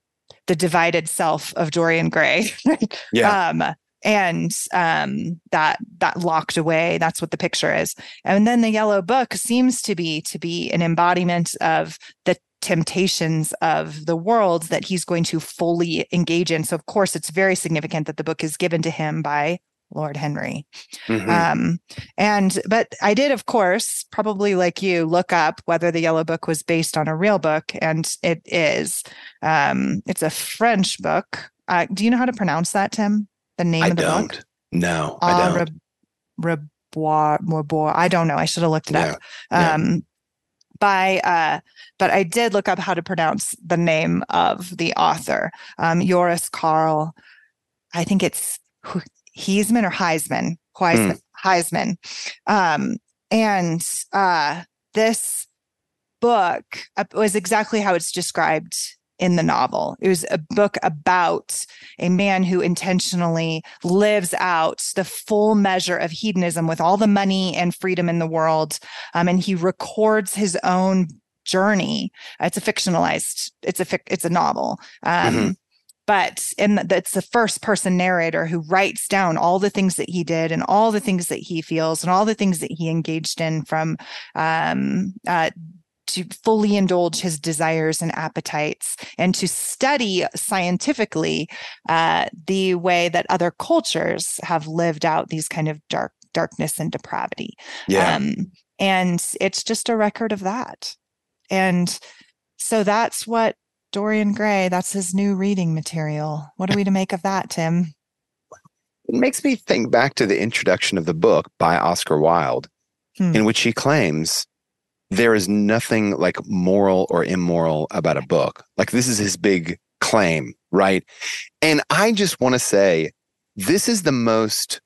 Speaker 3: the divided self of Dorian Gray.
Speaker 4: yeah.
Speaker 3: Um, and um, that that locked away. That's what the picture is. And then the yellow book seems to be to be an embodiment of the temptations of the world that he's going to fully engage in. So, of course, it's very significant that the book is given to him by Lord Henry. Mm-hmm. Um, and, but I did, of course, probably like you, look up whether the Yellow Book was based on a real book, and it is. Um, it's a French book. Uh, do you know how to pronounce that, Tim? The name
Speaker 4: I
Speaker 3: of the
Speaker 4: don't.
Speaker 3: book?
Speaker 4: No, I don't.
Speaker 3: Re- Rebois, I don't know. I should have looked it yeah. up. Um, yeah. By, uh, but I did look up how to pronounce the name of the author, um, Joris Karl. I think it's Heisman or Heisman, Heisman, mm. Heisman. Um, and uh, this book was exactly how it's described in the novel. It was a book about a man who intentionally lives out the full measure of hedonism with all the money and freedom in the world. Um, and he records his own journey. It's a fictionalized, it's a, it's a novel. Um, mm-hmm but and that's the first person narrator who writes down all the things that he did and all the things that he feels and all the things that he engaged in from um, uh, to fully indulge his desires and appetites and to study scientifically uh, the way that other cultures have lived out these kind of dark darkness and depravity
Speaker 4: yeah. Um,
Speaker 3: and it's just a record of that and so that's what Dorian Gray, that's his new reading material. What are we to make of that, Tim?
Speaker 4: It makes me think back to the introduction of the book by Oscar Wilde, hmm. in which he claims there is nothing like moral or immoral about a book. Like this is his big claim, right? And I just want to say this is the most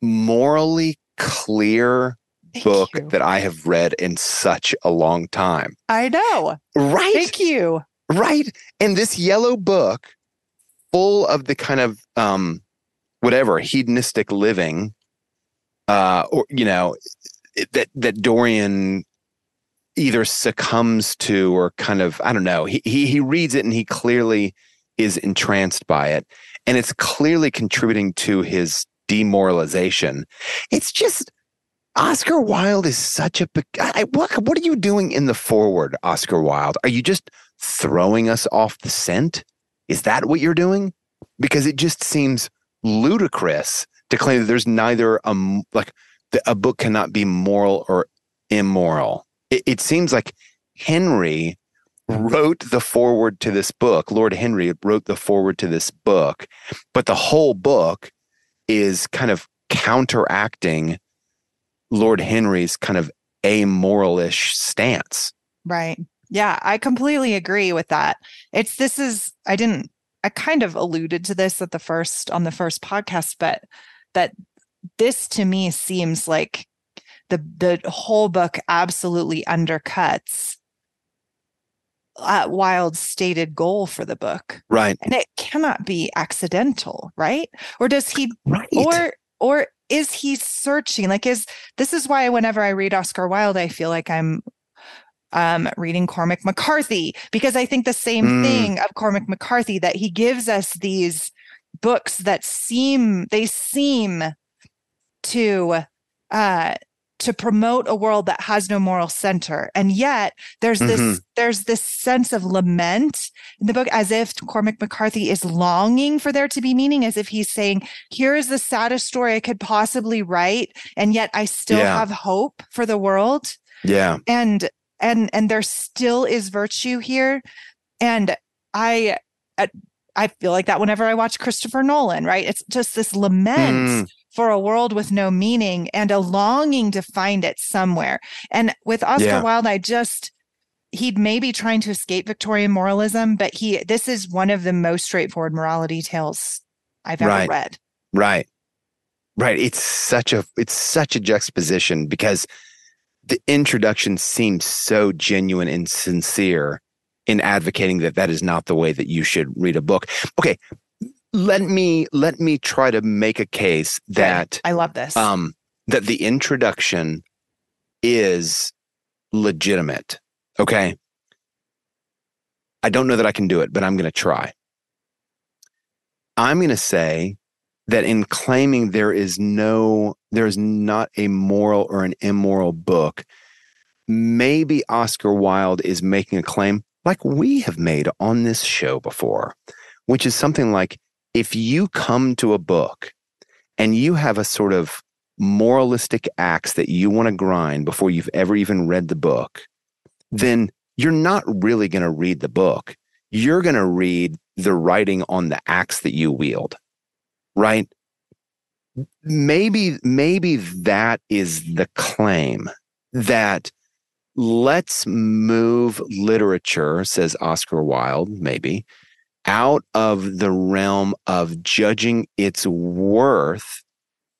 Speaker 4: morally clear Thank book you. that I have read in such a long time.
Speaker 3: I know.
Speaker 4: Right.
Speaker 3: Thank you.
Speaker 4: Right. And this yellow book, full of the kind of um, whatever hedonistic living, uh, or you know, that that Dorian either succumbs to or kind of I don't know. He he he reads it and he clearly is entranced by it, and it's clearly contributing to his demoralization. It's just Oscar Wilde is such a I, what what are you doing in the forward, Oscar Wilde? Are you just throwing us off the scent? Is that what you're doing? Because it just seems ludicrous to claim that there's neither a like a book cannot be moral or immoral. It, it seems like Henry wrote the forward to this book. Lord Henry wrote the forward to this book, but the whole book is kind of counteracting Lord Henry's kind of amoralish stance.
Speaker 3: Right. Yeah, I completely agree with that. It's this is I didn't I kind of alluded to this at the first on the first podcast, but that this to me seems like the the whole book absolutely undercuts uh, Wilde's stated goal for the book.
Speaker 4: Right.
Speaker 3: And it cannot be accidental, right? Or does he
Speaker 4: right.
Speaker 3: or or is he searching? Like is this is why whenever I read Oscar Wilde, I feel like I'm um, reading Cormac McCarthy because I think the same mm. thing of Cormac McCarthy that he gives us these books that seem they seem to uh, to promote a world that has no moral center. And yet there's this mm-hmm. there's this sense of lament in the book as if cormac mccarthy is longing for there to be meaning as if he's saying here is the saddest story i could possibly write and yet i still yeah. have hope for the world.
Speaker 4: Yeah.
Speaker 3: And and and there still is virtue here. And i i feel like that whenever i watch christopher nolan right? It's just this lament mm for a world with no meaning and a longing to find it somewhere. And with Oscar yeah. Wilde, I just he'd maybe trying to escape Victorian moralism, but he this is one of the most straightforward morality tales I've ever
Speaker 4: right.
Speaker 3: read.
Speaker 4: Right. Right. It's such a it's such a juxtaposition because the introduction seems so genuine and sincere in advocating that that is not the way that you should read a book. Okay, let me let me try to make a case that
Speaker 3: I love this.
Speaker 4: Um, that the introduction is legitimate. Okay. I don't know that I can do it, but I'm going to try. I'm going to say that in claiming there is no, there is not a moral or an immoral book, maybe Oscar Wilde is making a claim like we have made on this show before, which is something like if you come to a book and you have a sort of moralistic axe that you want to grind before you've ever even read the book, then you're not really going to read the book. You're going to read the writing on the axe that you wield, right? Maybe, maybe that is the claim that let's move literature, says Oscar Wilde, maybe, out of the realm of judging its worth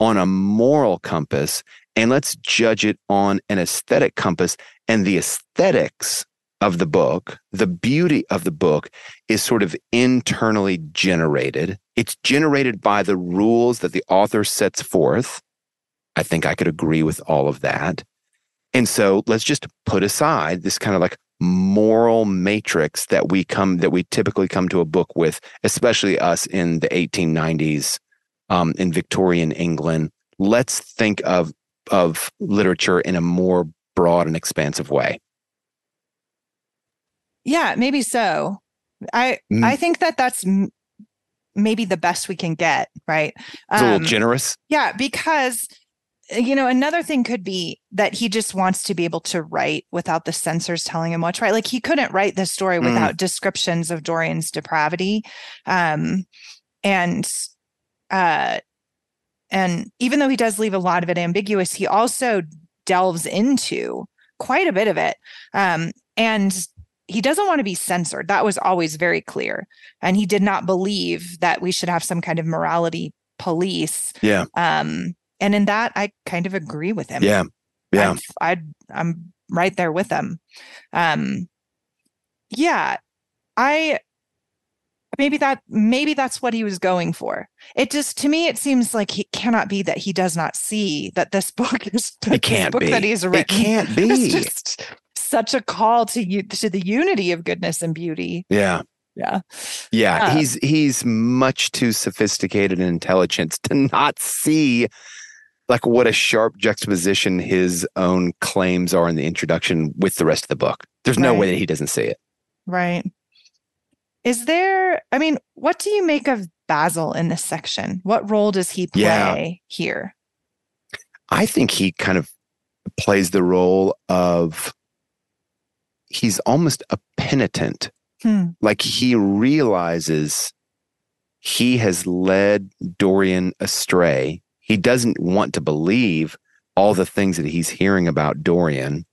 Speaker 4: on a moral compass and let's judge it on an aesthetic compass. And the aesthetics of the book, the beauty of the book is sort of internally generated. It's generated by the rules that the author sets forth. I think I could agree with all of that. And so let's just put aside this kind of like moral matrix that we come that we typically come to a book with, especially us in the 1890s um, in Victorian England. Let's think of of literature in a more broad and expansive way.
Speaker 3: Yeah, maybe so. I mm. I think that that's m- maybe the best we can get, right?
Speaker 4: It's um, a little um, generous.
Speaker 3: Yeah, because you know, another thing could be that he just wants to be able to write without the censors telling him what to write. Like he couldn't write this story mm. without descriptions of Dorian's depravity. Um, and uh, and even though he does leave a lot of it ambiguous, he also delves into quite a bit of it. Um, and he doesn't want to be censored. That was always very clear. And he did not believe that we should have some kind of morality police.
Speaker 4: Yeah.
Speaker 3: Um, and in that, I kind of agree with him.
Speaker 4: Yeah. Yeah.
Speaker 3: i I'm right there with him. Um, yeah, I maybe that maybe that's what he was going for. It just to me it seems like he cannot be that he does not see that this book is
Speaker 4: it can't
Speaker 3: book
Speaker 4: be.
Speaker 3: that he's written.
Speaker 4: It can't be.
Speaker 3: It's just such a call to you to the unity of goodness and beauty.
Speaker 4: Yeah.
Speaker 3: Yeah.
Speaker 4: Yeah. Uh, he's he's much too sophisticated and intelligent to not see like what a sharp juxtaposition his own claims are in the introduction with the rest of the book. There's no way that he doesn't see it.
Speaker 3: Right. Is there, I mean, what do you make of Basil in this section? What role does he play
Speaker 4: Yeah.
Speaker 3: here?
Speaker 4: I think he kind of plays the role of he's almost a penitent.
Speaker 3: Hmm.
Speaker 4: Like he realizes he has led Dorian astray. He doesn't want to believe all the things that he's hearing about Dorian,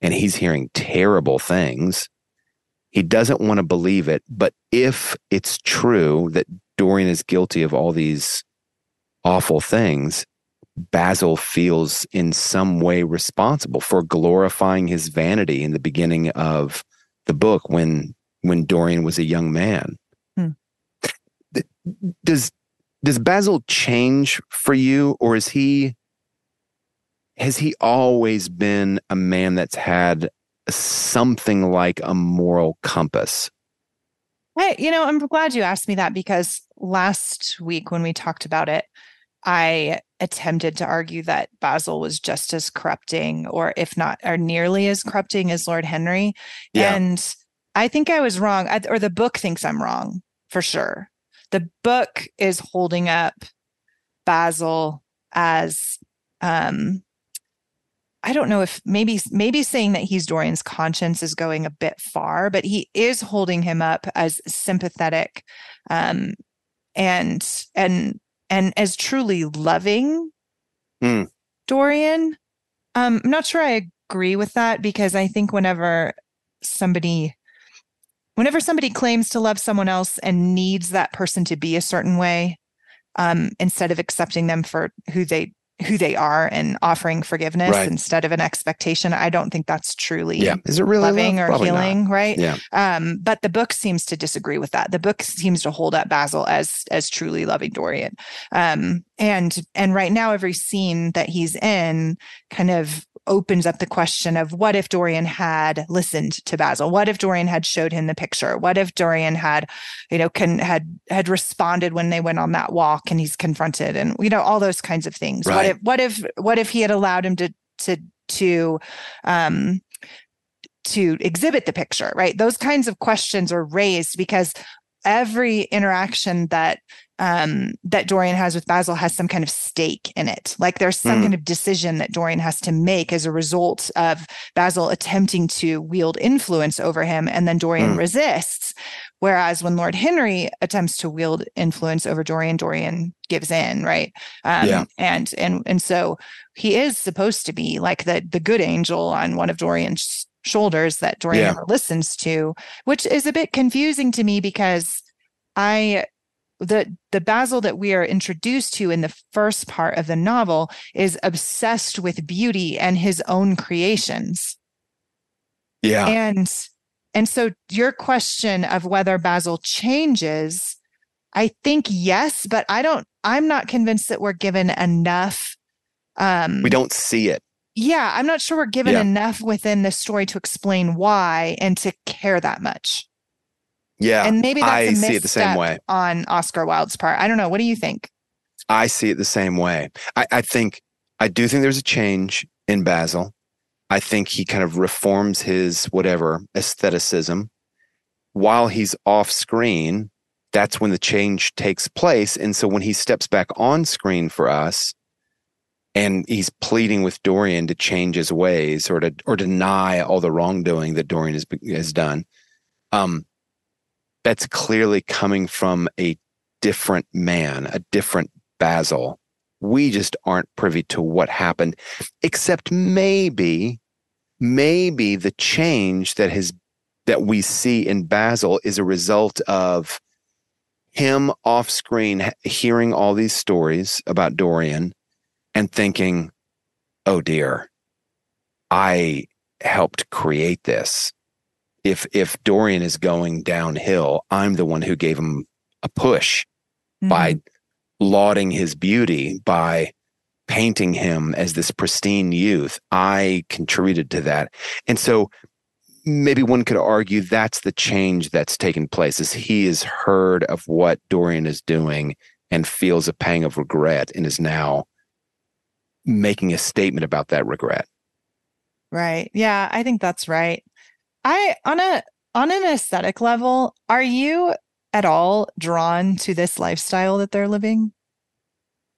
Speaker 4: and he's hearing terrible things. He doesn't want to believe it. But if it's true that Dorian is guilty of all these awful things, Basil feels in some way responsible for glorifying his vanity in the beginning of the book when when Dorian was a young man.
Speaker 3: Hmm.
Speaker 4: Does does Basil change for you or is he has he always been a man that's had something like a moral compass?
Speaker 3: I, you know, I'm glad you asked me that because last week when we talked about it, I attempted to argue that Basil was just as corrupting, or if not, or nearly as corrupting as Lord Henry.
Speaker 4: Yeah.
Speaker 3: And I think I was wrong, I, or the book thinks I'm wrong for sure. The book is holding up Basil as, um, I don't know if maybe maybe saying that he's Dorian's conscience is going a bit far, but he is holding him up as sympathetic, um, and and and as truly loving
Speaker 4: Hmm.
Speaker 3: Dorian. Um, I'm not sure I agree with that because I think whenever somebody whenever somebody claims to love someone else and needs that person to be a certain way, um, instead of accepting them for who they who they are and offering forgiveness
Speaker 4: Right.
Speaker 3: instead of an expectation, I don't think that's truly
Speaker 4: Yeah. Is it really
Speaker 3: loving
Speaker 4: love?
Speaker 3: or
Speaker 4: Probably not.
Speaker 3: healing, right?
Speaker 4: Yeah.
Speaker 3: Um, but the book seems to disagree with that. The book seems to hold up Basil as as truly loving Dorian. Um, and and right now, every scene that he's in kind of opens up the question of what if Dorian had listened to Basil? What if Dorian had showed him the picture? What if Dorian had, you know, can had had responded when they went on that walk and he's confronted and you know all those kinds of things. What if what if what if he had allowed him to to to um to exhibit the picture, right? Those kinds of questions are raised because every interaction that um, that Dorian has with Basil has some kind of stake in it. Like there's some
Speaker 4: Mm.
Speaker 3: kind of decision that Dorian has to make as a result of Basil attempting to wield influence over him, and then Dorian
Speaker 4: Mm.
Speaker 3: resists. Whereas when Lord Henry attempts to wield influence over Dorian, Dorian gives in, right? Um,
Speaker 4: Yeah.
Speaker 3: And and and so he is supposed to be like the the good angel on one of Dorian's shoulders that Dorian
Speaker 4: Yeah.
Speaker 3: listens to, which is a bit confusing to me because I the the Basil that we are introduced to in the first part of the novel is obsessed with beauty and his own creations.
Speaker 4: Yeah.
Speaker 3: And and so your question of whether Basil changes, I think yes, but I don't I'm not convinced that we're given enough um
Speaker 4: we don't see it.
Speaker 3: yeah, I'm not sure we're given
Speaker 4: Yeah.
Speaker 3: enough within the story to explain why and to care that much.
Speaker 4: Yeah.
Speaker 3: and maybe that's
Speaker 4: I
Speaker 3: a
Speaker 4: see it the same way.
Speaker 3: on Oscar Wilde's part. I don't know. What do you think?
Speaker 4: I see it the same way. I, I think I do think there's a change in Basil. I think he kind of reforms his whatever aestheticism. While he's off screen, that's when the change takes place. And so when he steps back on screen for us and he's pleading with Dorian to change his ways or to or deny all the wrongdoing that Dorian has, has done, um, that's clearly coming from a different man, a different Basil. We just aren't privy to what happened, except maybe, maybe the change that has that we see in Basil is a result of him off screen hearing all these stories about Dorian and thinking, oh dear, I helped create this. If if Dorian is going downhill, I'm the one who gave him a push by mm-hmm. lauding his beauty, by painting him as this pristine youth. I contributed to that. And so maybe one could argue that's the change that's taken place is he has heard of what Dorian is doing and feels a pang of regret and is now making a statement about that regret.
Speaker 3: Right. Yeah, I think that's right. I on a on an aesthetic level, are you at all drawn to this lifestyle that they're living?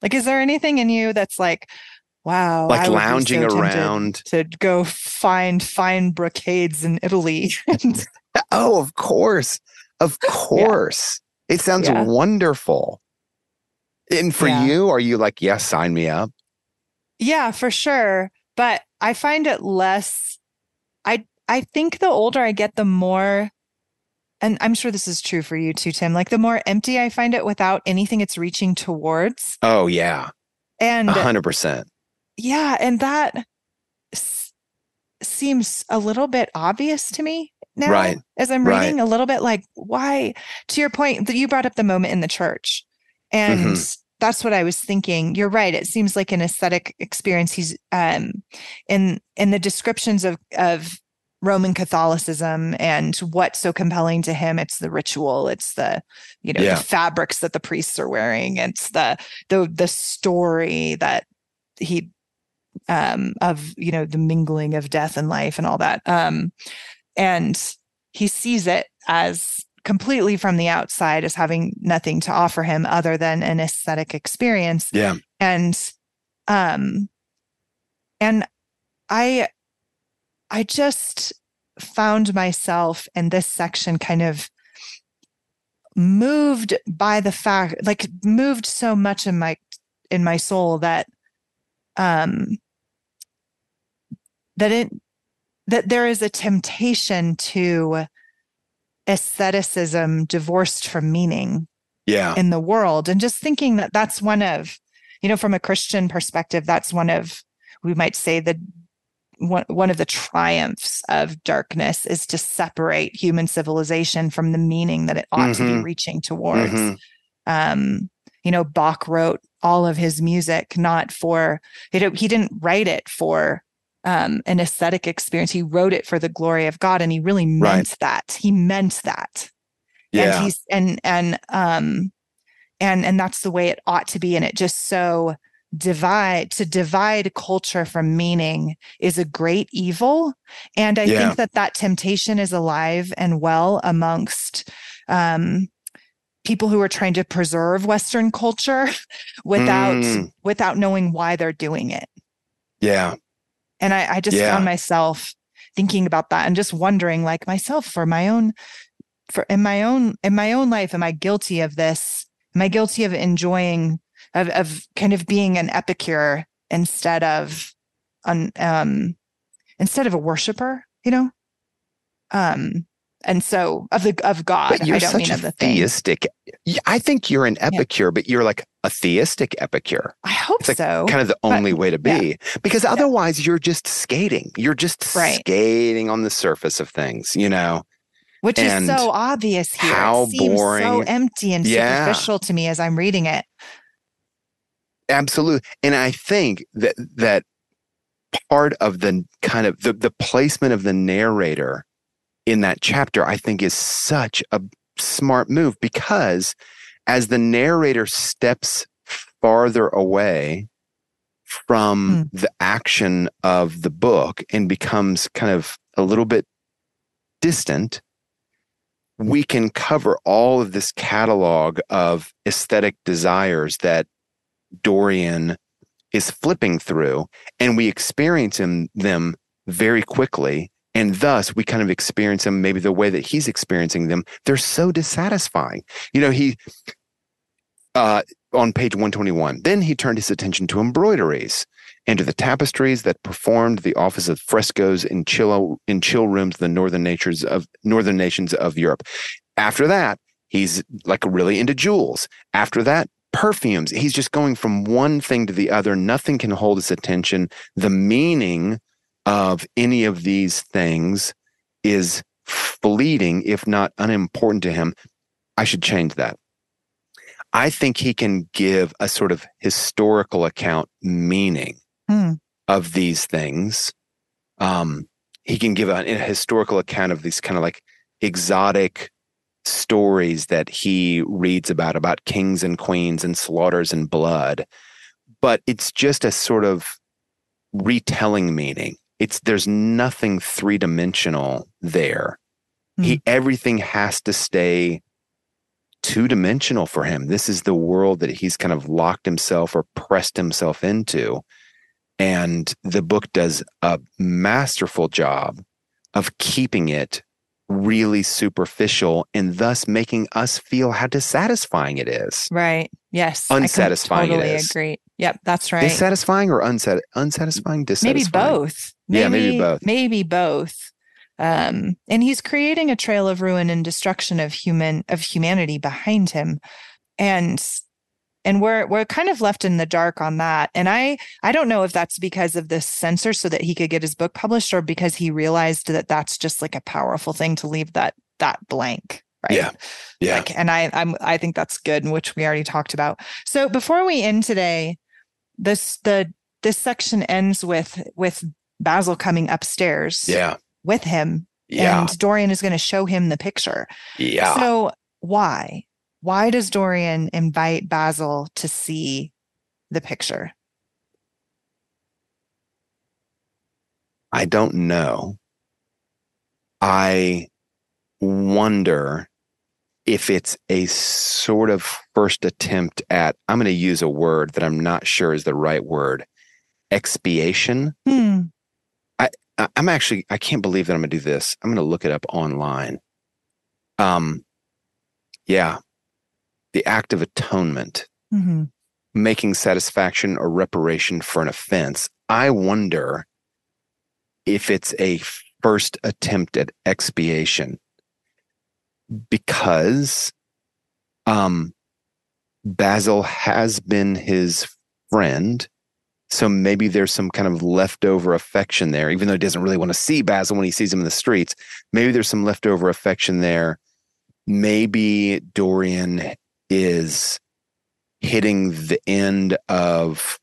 Speaker 3: Like, is there anything in you that's like, wow,
Speaker 4: like lounging so around
Speaker 3: to go find fine brocades in Italy?
Speaker 4: oh, of course. Of course. Yeah. It sounds yeah. wonderful. And for yeah. you, are you like, yes, sign me up?
Speaker 3: Yeah, for sure. But I find it less I think the older I get, the more and I'm sure this is true for you too, Tim. Like the more empty I find it without anything it's reaching towards.
Speaker 4: Oh yeah.
Speaker 3: And
Speaker 4: hundred percent.
Speaker 3: Yeah. And that s- seems a little bit obvious to me now
Speaker 4: right.
Speaker 3: as I'm reading right. a little bit like why to your point that you brought up the moment in the church. And mm-hmm. that's what I was thinking. You're right. It seems like an aesthetic experience. He's um in in the descriptions of of Roman Catholicism and what's so compelling to him. It's the ritual. It's the, you know, yeah. the fabrics that the priests are wearing. It's the the the story that he um of, you know, the mingling of death and life and all that. Um and he sees it as completely from the outside as having nothing to offer him other than an aesthetic experience.
Speaker 4: Yeah.
Speaker 3: And um and I I just found myself in this section kind of moved by the fact like moved so much in my in my soul that um that it that there is a temptation to aestheticism divorced from meaning
Speaker 4: yeah.
Speaker 3: in the world. And just thinking that that's one of you know from a christian perspective that's one of we might say the one, one of the triumphs of darkness is to separate human civilization from the meaning that it ought mm-hmm. to be mm-hmm. reaching towards. Mm-hmm. Um, you know, Bach wrote all of his music not for he didn't write it for um, an aesthetic experience. He wrote it for the glory of God, and he really meant right. that. He meant that.
Speaker 4: Yeah.
Speaker 3: And he's and and um and and that's the way it ought to be. And it just so divide to divide culture from meaning is a great evil and i yeah. think that that temptation is alive and well amongst um, people who are trying to preserve western culture without mm. without knowing why they're doing it
Speaker 4: yeah
Speaker 3: and i, I just yeah. found myself thinking about that and just wondering like myself for my own for in my own in my own life am i guilty of this am i guilty of enjoying of, of kind of being an epicure instead of an um instead of a worshiper you know um and so of the of god
Speaker 4: but you're
Speaker 3: i don't
Speaker 4: such
Speaker 3: mean
Speaker 4: a
Speaker 3: of the
Speaker 4: theistic thing. i think you're an epicure yeah. but you're like a theistic epicure
Speaker 3: i hope
Speaker 4: like
Speaker 3: so
Speaker 4: kind of the only but, way to be yeah. because otherwise yeah. you're just skating you're just right. skating on the surface of things you know
Speaker 3: which and is so obvious here.
Speaker 4: How
Speaker 3: it seems
Speaker 4: boring.
Speaker 3: so empty and superficial to me as I'm reading it.
Speaker 4: Absolutely. And I think that that part of the kind of the, the placement of the narrator in that chapter, I think is such a smart move because as the narrator steps farther away from mm. the action of the book and becomes kind of a little bit distant, we can cover all of this catalog of aesthetic desires that Dorian is flipping through, and we experience him, them very quickly. And thus, we kind of experience them maybe the way that he's experiencing them. They're so dissatisfying. You know, he, uh, on page 121, then he turned his attention to embroideries and to the tapestries that performed the office of frescoes in chill, in chill rooms the northern natures of northern nations of Europe. After that, he's like really into jewels. After that, perfumes. He's just going from one thing to the other. Nothing can hold his attention. The meaning of any of these things is fleeting, if not unimportant to him. I should change that. I think he can give a sort of historical account meaning hmm. of these things. Um, he can give a, a historical account of these kind of like exotic stories that he reads about about kings and queens and slaughters and blood but it's just a sort of retelling meaning it's there's nothing three-dimensional there He hmm. everything has to stay two dimensional for him. This is the world that he's kind of locked himself or pressed himself into. And the book does a masterful job of keeping it really superficial and thus making us feel how dissatisfying it is.
Speaker 3: Right. Yes.
Speaker 4: Unsatisfying
Speaker 3: I totally
Speaker 4: it is.
Speaker 3: agree. Yep, that's right.
Speaker 4: Dissatisfying or unsat- unsatisfying? Dissatisfying?
Speaker 3: maybe both.
Speaker 4: Yeah, maybe both.
Speaker 3: Maybe both. Um, and he's creating a trail of ruin and destruction of human of humanity behind him, and and we're we're kind of left in the dark on that. And I I don't know if that's because of the censor so that he could get his book published, or because he realized that that's just like a powerful thing to leave that that blank. Right.
Speaker 4: Yeah. Yeah.
Speaker 3: Like, and I I'm I think that's good, which we already talked about. So before we end today, this the this section ends with with Basil coming upstairs
Speaker 4: yeah.
Speaker 3: with him
Speaker 4: Yeah.
Speaker 3: and Dorian is going to show him the picture.
Speaker 4: yeah.
Speaker 3: So why? Why does Dorian invite Basil to see the picture?
Speaker 4: I don't know. I wonder if it's a sort of first attempt at, I'm going to use a word that I'm not sure is the right word expiation.
Speaker 3: Hmm.
Speaker 4: I- I'm actually, I can't believe that I'm going to do this. I'm going to look it up online. Um, yeah. The act of atonement,
Speaker 3: hmm
Speaker 4: making satisfaction or reparation for an offense. I wonder if it's a first attempt at expiation because um, Basil has been his friend. So maybe there's some kind of leftover affection there, even though he doesn't really want to see Basil when he sees him in the streets. Maybe there's some leftover affection there. Maybe Dorian is hitting the end of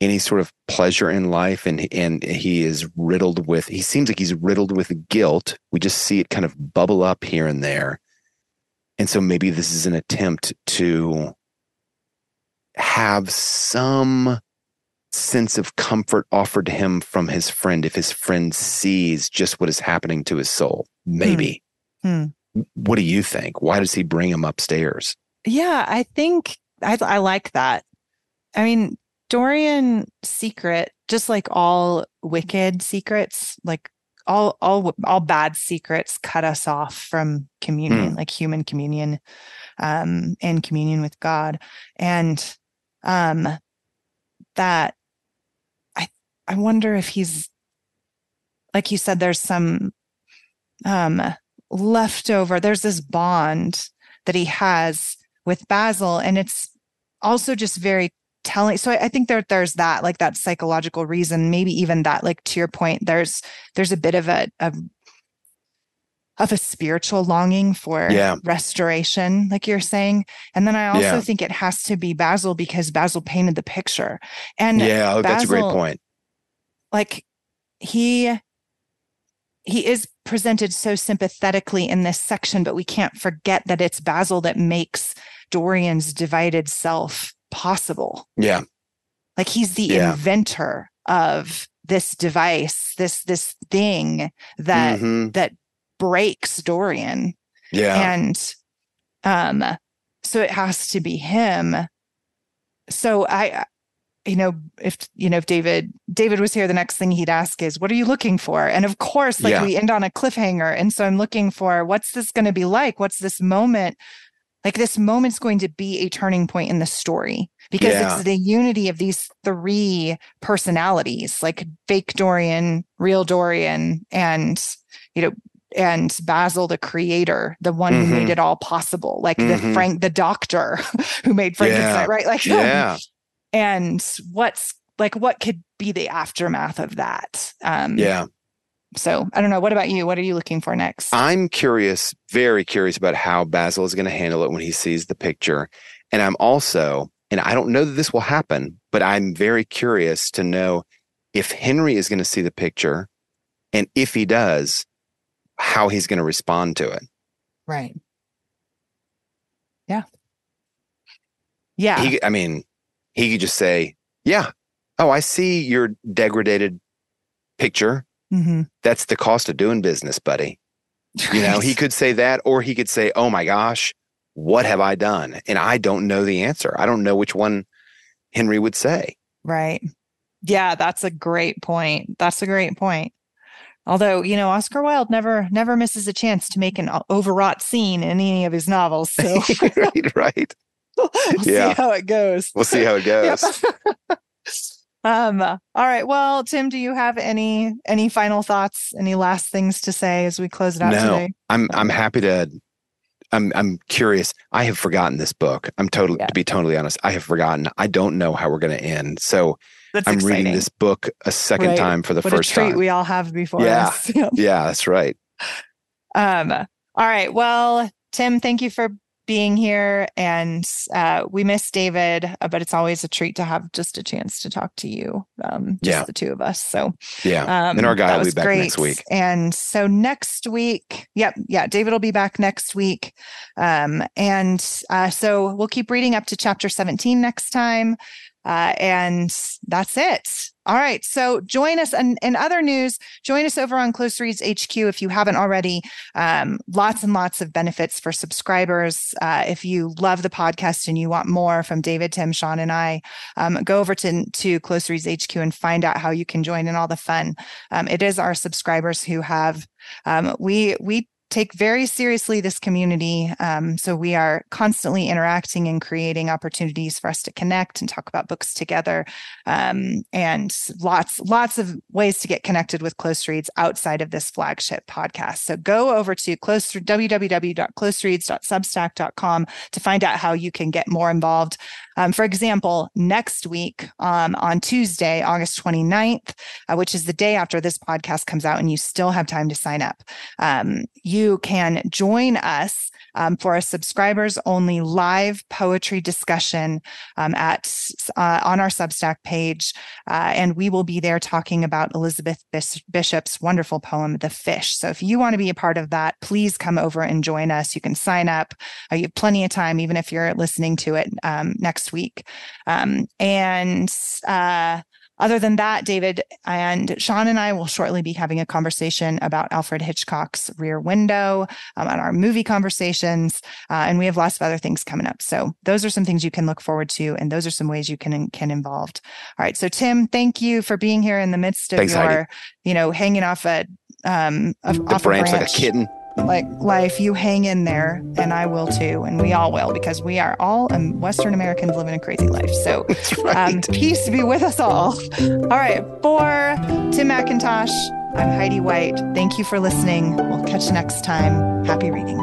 Speaker 4: any sort of pleasure in life and and he is riddled with he seems like he's riddled with guilt. We just see it kind of bubble up here and there. And so maybe this is an attempt to have some sense of comfort offered to him from his friend if his friend sees just what is happening to his soul. Maybe.
Speaker 3: Hmm.
Speaker 4: What do you think why does he bring him upstairs
Speaker 3: Yeah, I think I I like that. I mean, Dorian secret, just like all wicked secrets, like all all all bad secrets cut us off from communion, like human communion, um, and communion with God. And um that I I wonder if he's like you said, there's some um leftover, there's this bond that he has with Basil, and it's also just very telling. So I, I think there there's that like that psychological reason, maybe even that like to your point, there's there's a bit of a, a of a spiritual longing for
Speaker 4: Yeah.
Speaker 3: restoration, like you're saying. And then I also
Speaker 4: Yeah.
Speaker 3: think it has to be Basil because Basil painted the picture. And
Speaker 4: yeah oh, that's a great point
Speaker 3: like he he is presented so sympathetically in this section but we can't forget that it's basil that makes dorian's divided self possible.
Speaker 4: Yeah.
Speaker 3: Like he's the
Speaker 4: Yeah.
Speaker 3: inventor of this device this this thing that
Speaker 4: Mhm.
Speaker 3: that breaks dorian.
Speaker 4: Yeah.
Speaker 3: And um so it has to be him. So i you know if you know if david david was here the next thing he'd ask is what are you looking for and of course like
Speaker 4: Yeah.
Speaker 3: we end on a cliffhanger and so i'm looking for what's this going to be like what's this moment like this moment's going to be a turning point in the story because
Speaker 4: Yeah.
Speaker 3: it's the unity of these three personalities like fake dorian real dorian and you know and basil the creator the one who made
Speaker 4: Mhm.
Speaker 3: it all possible like the
Speaker 4: Mhm.
Speaker 3: frank the doctor who made frankenstein
Speaker 4: Yeah.
Speaker 3: right like
Speaker 4: yeah
Speaker 3: and what's like what could be the aftermath of that? Um
Speaker 4: yeah.
Speaker 3: so i don't know. What about you? What are you looking for next?
Speaker 4: I'm curious, very curious about how Basil is going to handle it when he sees the picture. And I'm also, and I don't know that this will happen, but I'm very curious to know if Henry is going to see the picture and if he does, how he's going to respond to it.
Speaker 3: right. Yeah. Yeah.
Speaker 4: He, I mean, he could just say, Yeah, oh, I see your degraded picture.
Speaker 3: Mhm.
Speaker 4: That's the cost of doing business, buddy. You know, he could say that, or he could say, "Oh my gosh, what have I done?" And I don't know the answer. I don't know which one Henry would say.
Speaker 3: Right. Yeah, that's a great point. That's a great point. Although, you know, Oscar Wilde never never misses a chance to make an overwrought scene in any of his novels. So
Speaker 4: right, right.
Speaker 3: We'll yeah. see how it goes.
Speaker 4: We'll see how it goes.
Speaker 3: um all right. Well, Tim, do you have any any final thoughts, any last things to say as we close it out
Speaker 4: no,
Speaker 3: today?
Speaker 4: I'm I'm happy to I'm I'm curious. I have forgotten this book. I'm totally yeah. to be totally honest. I have forgotten. I don't know how we're going to end. So that's I'm exciting. reading this book a second right. time for the
Speaker 3: what
Speaker 4: first
Speaker 3: a treat
Speaker 4: time.
Speaker 3: We all have before
Speaker 4: yeah.
Speaker 3: us.
Speaker 4: yeah, that's right.
Speaker 3: Um, all right. Well, Tim, thank you for being here. And uh, we miss David, uh, but it's always a treat to have just a chance to talk to you, um, just yeah. the two of us. So,
Speaker 4: yeah. Um, and our guy will be back great. next week.
Speaker 3: And so next week, yep, yeah, David will be back next week. Um, and uh, so we'll keep reading up to chapter 17 next time. Uh, and that's it. All right. So join us and in, other news, join us over on Close Reads HQ if you haven't already. Um, lots and lots of benefits for subscribers. Uh, if you love the podcast and you want more from David, Tim, Sean, and I, um, go over to, to Close Reads HQ and find out how you can join in all the fun. Um, it is our subscribers who have um, we we take very seriously this community. Um, so we are constantly interacting and creating opportunities for us to connect and talk about books together, um, and lots lots of ways to get connected with Close Reads outside of this flagship podcast. So go over to close www.closereads.substack.com to find out how you can get more involved. Um, for example, next week um, on Tuesday, August 29th, uh, which is the day after this podcast comes out, and you still have time to sign up, um, you can join us um, for a subscribers only live poetry discussion um, at uh, on our Substack page, uh, and we will be there talking about Elizabeth Bishop's wonderful poem "The Fish." So if you want to be a part of that, please come over and join us. You can sign up. Uh, you have plenty of time, even if you're listening to it um, next week. Um, and uh, other than that, David and Sean and I will shortly be having a conversation about Alfred Hitchcock's Rear Window um, on our movie conversations. Uh, and we have lots of other things coming up. So those are some things you can look forward to. And those are some ways you can, can involved. All right. So Tim, thank you for being here in the midst of Thanks, your, Heidi. you know, hanging off a, um,
Speaker 4: the
Speaker 3: off
Speaker 4: branch,
Speaker 3: a
Speaker 4: branch like a kitten
Speaker 3: like life you hang in there and i will too and we all will because we are all um, western americans living a crazy life. So
Speaker 4: right. um,
Speaker 3: peace be with us all. All right for tim mcintosh i'm heidi white. Thank you for listening. We'll catch you next time. Happy reading